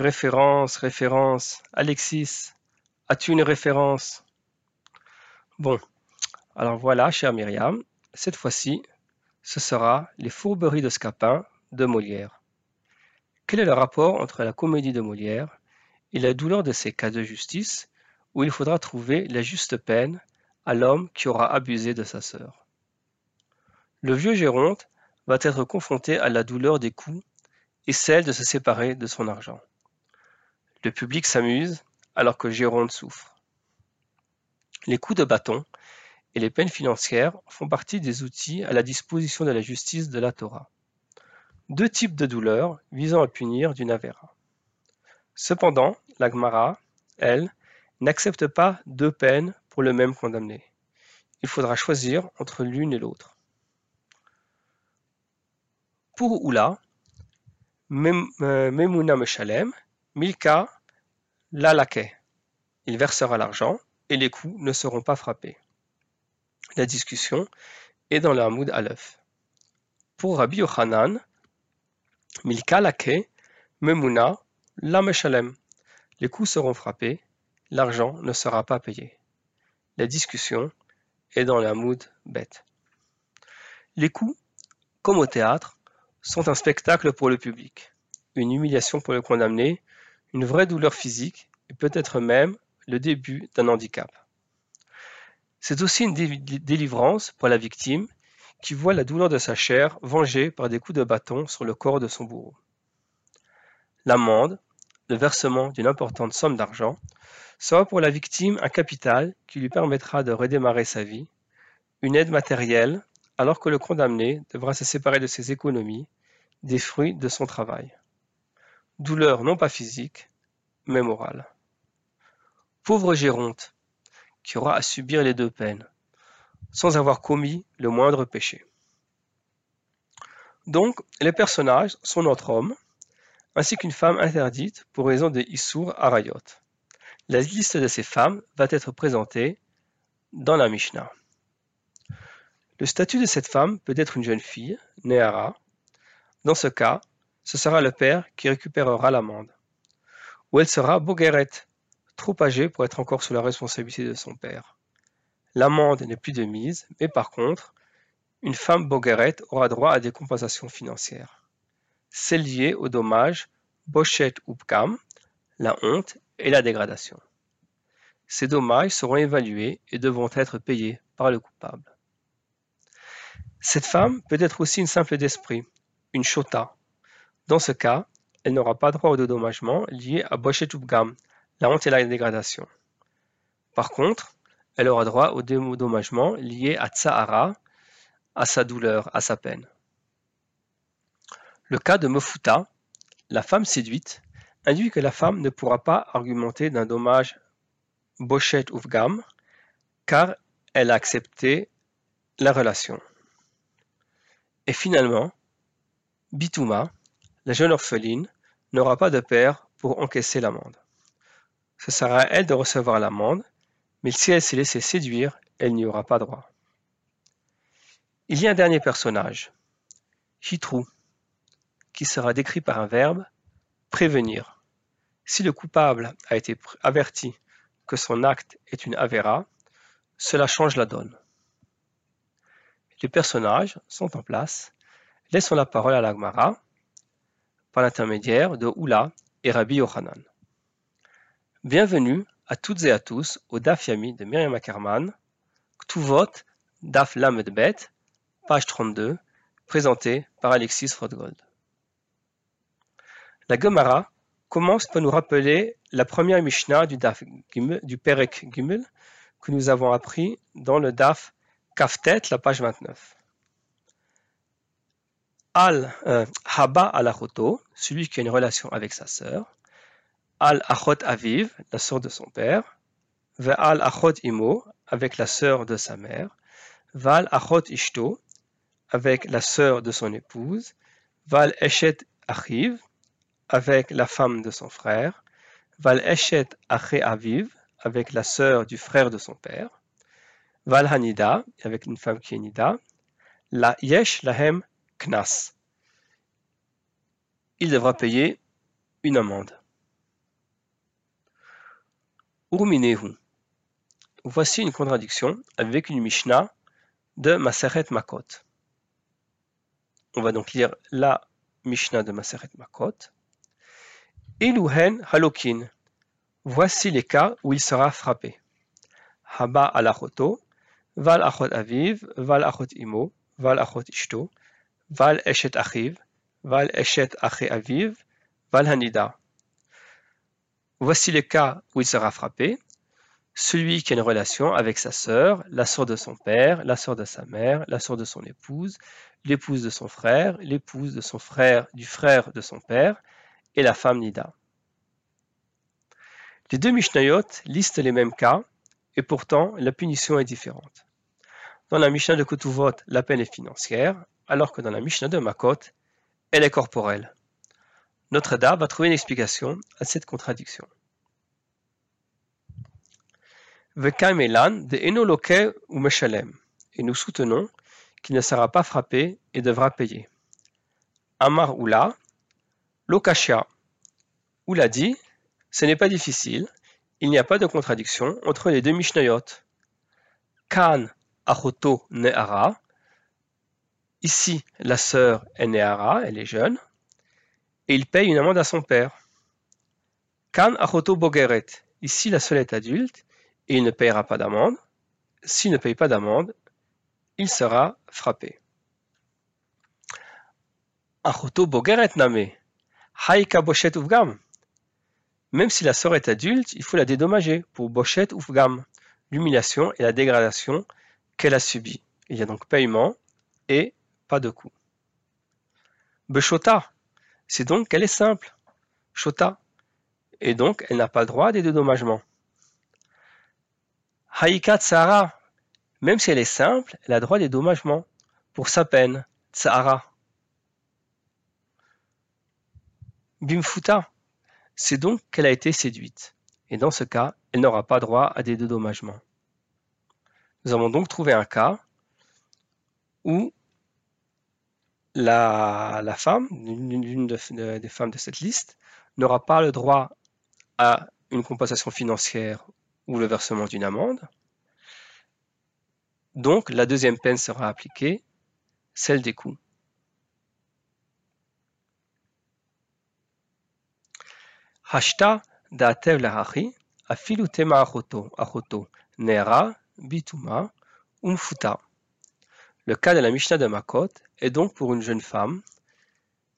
Référence, référence. Alexis, as-tu une référence? Bon, alors voilà, chère Myriam, cette fois-ci, ce sera Les fourberies de Scapin de Molière. Quel est le rapport entre la comédie de Molière et la douleur de ces cas de justice où il faudra trouver la juste peine à l'homme qui aura abusé de sa sœur? Le vieux Géronte va être confronté à la douleur des coups et celle de se séparer de son argent. Le public s'amuse alors que Géronte souffre. Les coups de bâton et les peines financières font partie des outils à la disposition de la justice de la Torah. Deux types de douleurs visant à punir d'une avéra. Cependant, la Gemara, elle, n'accepte pas deux peines pour le même condamné. Il faudra choisir entre l'une et l'autre. Pour Oula, euh, Memuna Meshalem, Milka Lalake. Il versera l'argent et les coups ne seront pas frappés. La discussion est dans le Hamoud Aleph. Pour Rabbi Yochanan, Milka Lake, Memuna Lameshalem. Les coups seront frappés, l'argent ne sera pas payé. La discussion est dans le Hamoud Bet. Les coups, comme au théâtre, sont un spectacle pour le public, une humiliation pour le condamné, une vraie douleur physique et peut-être même le début d'un handicap. C'est aussi une délivrance pour la victime qui voit la douleur de sa chair vengée par des coups de bâton sur le corps de son bourreau. L'amende, le versement d'une importante somme d'argent, sera pour la victime un capital qui lui permettra de redémarrer sa vie, une aide matérielle alors que le condamné devra se séparer de ses économies, des fruits de son travail. Douleur non pas physique, mais morale. Pauvre Géronte, qui aura à subir les deux peines, sans avoir commis le moindre péché. Donc, les personnages sont notre homme, ainsi qu'une femme interdite pour raison des Issour Arayot. La liste de ces femmes va être présentée dans la Mishnah. Le statut de cette femme peut être une jeune fille, Néhara. Dans ce cas, ce sera le père qui récupérera l'amende. Ou elle sera Bogeret, trop âgée pour être encore sous la responsabilité de son père. L'amende n'est plus de mise, mais par contre, une femme Bogeret aura droit à des compensations financières. C'est lié au dommage Bochet ou Pkam, la honte et la dégradation. Ces dommages seront évalués et devront être payés par le coupable. Cette femme peut être aussi une simple d'esprit, une chota. Dans ce cas, elle n'aura pas droit au dédommagement lié à Boshet la honte et la dégradation. Par contre, elle aura droit au dédommagement lié à Tsahara, à sa douleur, à sa peine. Le cas de Mofuta, la femme séduite, induit que la femme ne pourra pas argumenter d'un dommage Boshet Uvgam, car elle a accepté la relation. Et finalement, Bitouma, la jeune orpheline, n'aura pas de père pour encaisser l'amende. Ce sera à elle de recevoir l'amende, mais si elle s'est laissée séduire, elle n'y aura pas droit. Il y a un dernier personnage, Chitrou, qui sera décrit par un verbe prévenir. Si le coupable a été averti que son acte est une avéra, cela change la donne. Les personnages sont en place. Laissons la parole à l'Agmara par l'intermédiaire de Oula et Rabbi Yochanan. Bienvenue à toutes et à tous au Daf Yami de Myriam Ackerman, Ktuvot Daf Lamedbet, page 32, présenté par Alexis Rodgold. La Gemara commence par nous rappeler la première Mishnah du, Daf du Perek Gimel que nous avons appris dans le Daf Kaftet, la page 29. Al euh, Haba al celui qui a une relation avec sa sœur. Al Achot Aviv, la sœur de son père. Ve'al Achot Imo, avec la sœur de sa mère. Val Achot Ishto, avec la sœur de son épouse. Val Eshet Achiv, avec la femme de son frère. Val Eshet Ache Aviv, avec la sœur du frère de son père. Valhanida, avec une femme qui est Nida, la Yesh Lahem Il devra payer une amende. Urminehu. Voici une contradiction avec une Mishnah de Maseret Makot. On va donc lire la Mishnah de Maseret Makot. Iluhen halokin. Voici les cas où il sera frappé. Haba alachoto, val achot aviv, val achot imo, val achot ishto, val eshet achiv, val eshet ache aviv, val hanida. Voici les cas où il sera frappé. Celui qui a une relation avec sa sœur, la sœur de son père, la sœur de sa mère, la sœur de son épouse, l'épouse de son frère, l'épouse de son frère, du frère de son père, et la femme Nida. Les deux Mishnayot listent les mêmes cas, et pourtant la punition est différente. Dans la Mishnah de Kotuvot, la peine est financière, alors que dans la Mishnah de Makot, elle est corporelle. Notre Dame va trouver une explication à cette contradiction. Et nous soutenons qu'il ne sera pas frappé et devra payer. Amar Oula, Lokashia. Oula dit, ce n'est pas difficile, il n'y a pas de contradiction entre les deux Mishnayot. Kan Achoto Nehara. Ici, la sœur est elle est jeune, et il paye une amende à son père. Kan. Ici, la seule est adulte, et il ne payera pas d'amende. S'il ne paye pas d'amende, il sera frappé. Achoto bogeret name. Haika boshet uvgam. Même si la sœur est adulte, il faut la dédommager pour boshet uvgam, l'humiliation et la dégradation qu'elle a subie. Il y a donc paiement et de coût. Beshota, c'est donc qu'elle est simple. Shota. Et donc, elle n'a pas le droit des dédommagements. Haika tsara, même si elle est simple, elle a droit à des dommagements pour sa peine, tsahara. Bimfuta, c'est donc qu'elle a été séduite. Et dans ce cas, elle n'aura pas droit à des dédommagements. Nous avons donc trouvé un cas où la, femme, l'une des femmes de cette liste, n'aura pas le droit à une compensation financière ou le versement d'une amende, donc la deuxième peine sera appliquée, celle des umfuta. Le cas de la Mishnah de Makot est donc pour une jeune femme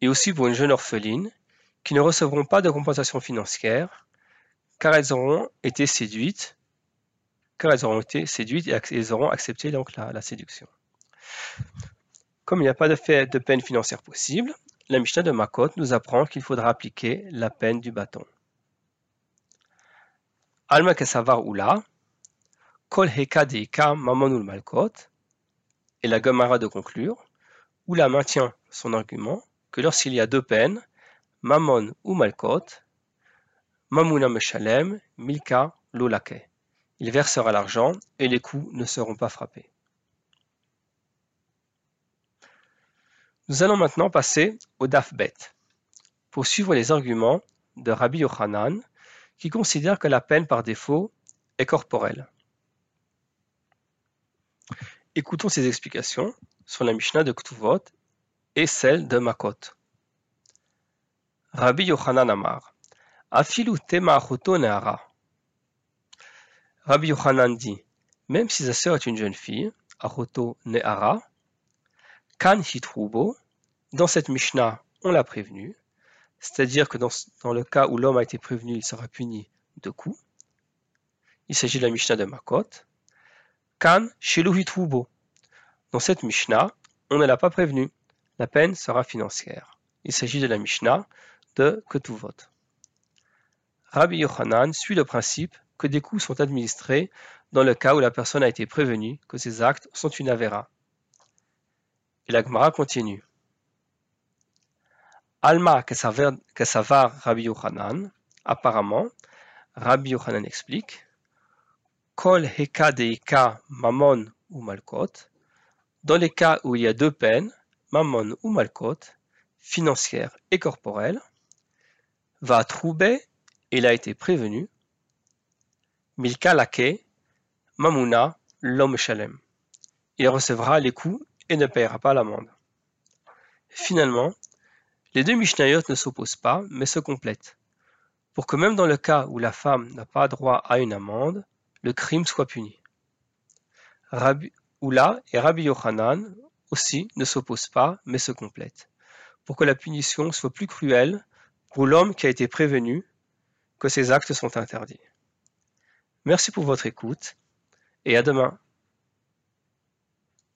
et aussi pour une jeune orpheline qui ne recevront pas de compensation financière car elles auront été séduites car elles auront été séduites et elles auront accepté donc la, séduction. Comme il n'y a pas de, peine financière possible, la Mishnah de Makot nous apprend qu'il faudra appliquer la peine du bâton. Alma kesavar ula, kol heka deika mamonul malkot, et la Gemara de conclure, Oula maintient son argument que lorsqu'il y a deux peines, mamon ou malkot, mamuna meshalem, milka lolake. Il versera l'argent et les coups ne seront pas frappés. Nous allons maintenant passer au dafbet pour suivre les arguments de Rabbi Yochanan qui considère que la peine par défaut est corporelle. Écoutons ses explications sur la Mishnah de Ktuvot et celle de Makot. Rabbi Yochanan Amar Afilu Rabbi Yochanan dit, même si sa sœur est une jeune fille, Achoto Ne'ara, Kan Hitrubo, dans cette Mishnah, on l'a prévenu, c'est-à-dire que dans, le cas où l'homme a été prévenu, il sera puni de coups. Il s'agit de la Mishnah de Makot. Kan Shelu Hitrubo, dans cette Mishnah, on ne l'a pas prévenu, la peine sera financière. Il s'agit de la Mishnah de Ketuvot. Rabbi Yochanan suit le principe que des coups sont administrés dans le cas où la personne a été prévenue que ces actes sont une avéra. Et la Gemara continue. Alma Kesavar Rabbi Yochanan, apparemment, Rabbi Yochanan explique Kol Heka Deika Mamon ou Malkot, dans les cas où il y a deux peines, Mamon ou Malkot, financières et corporelles, va trouver, il a été prévenu, Milka lake, Mamuna l'homme shalem. Il recevra les coups et ne payera pas l'amende. Finalement, les deux Mishnayot ne s'opposent pas, mais se complètent, pour que même dans le cas où la femme n'a pas droit à une amende, le crime soit puni. Oula et Rabbi Yochanan aussi ne s'opposent pas, mais se complètent, pour que la punition soit plus cruelle pour l'homme qui a été prévenu que ses actes sont interdits. Merci pour votre écoute et à demain.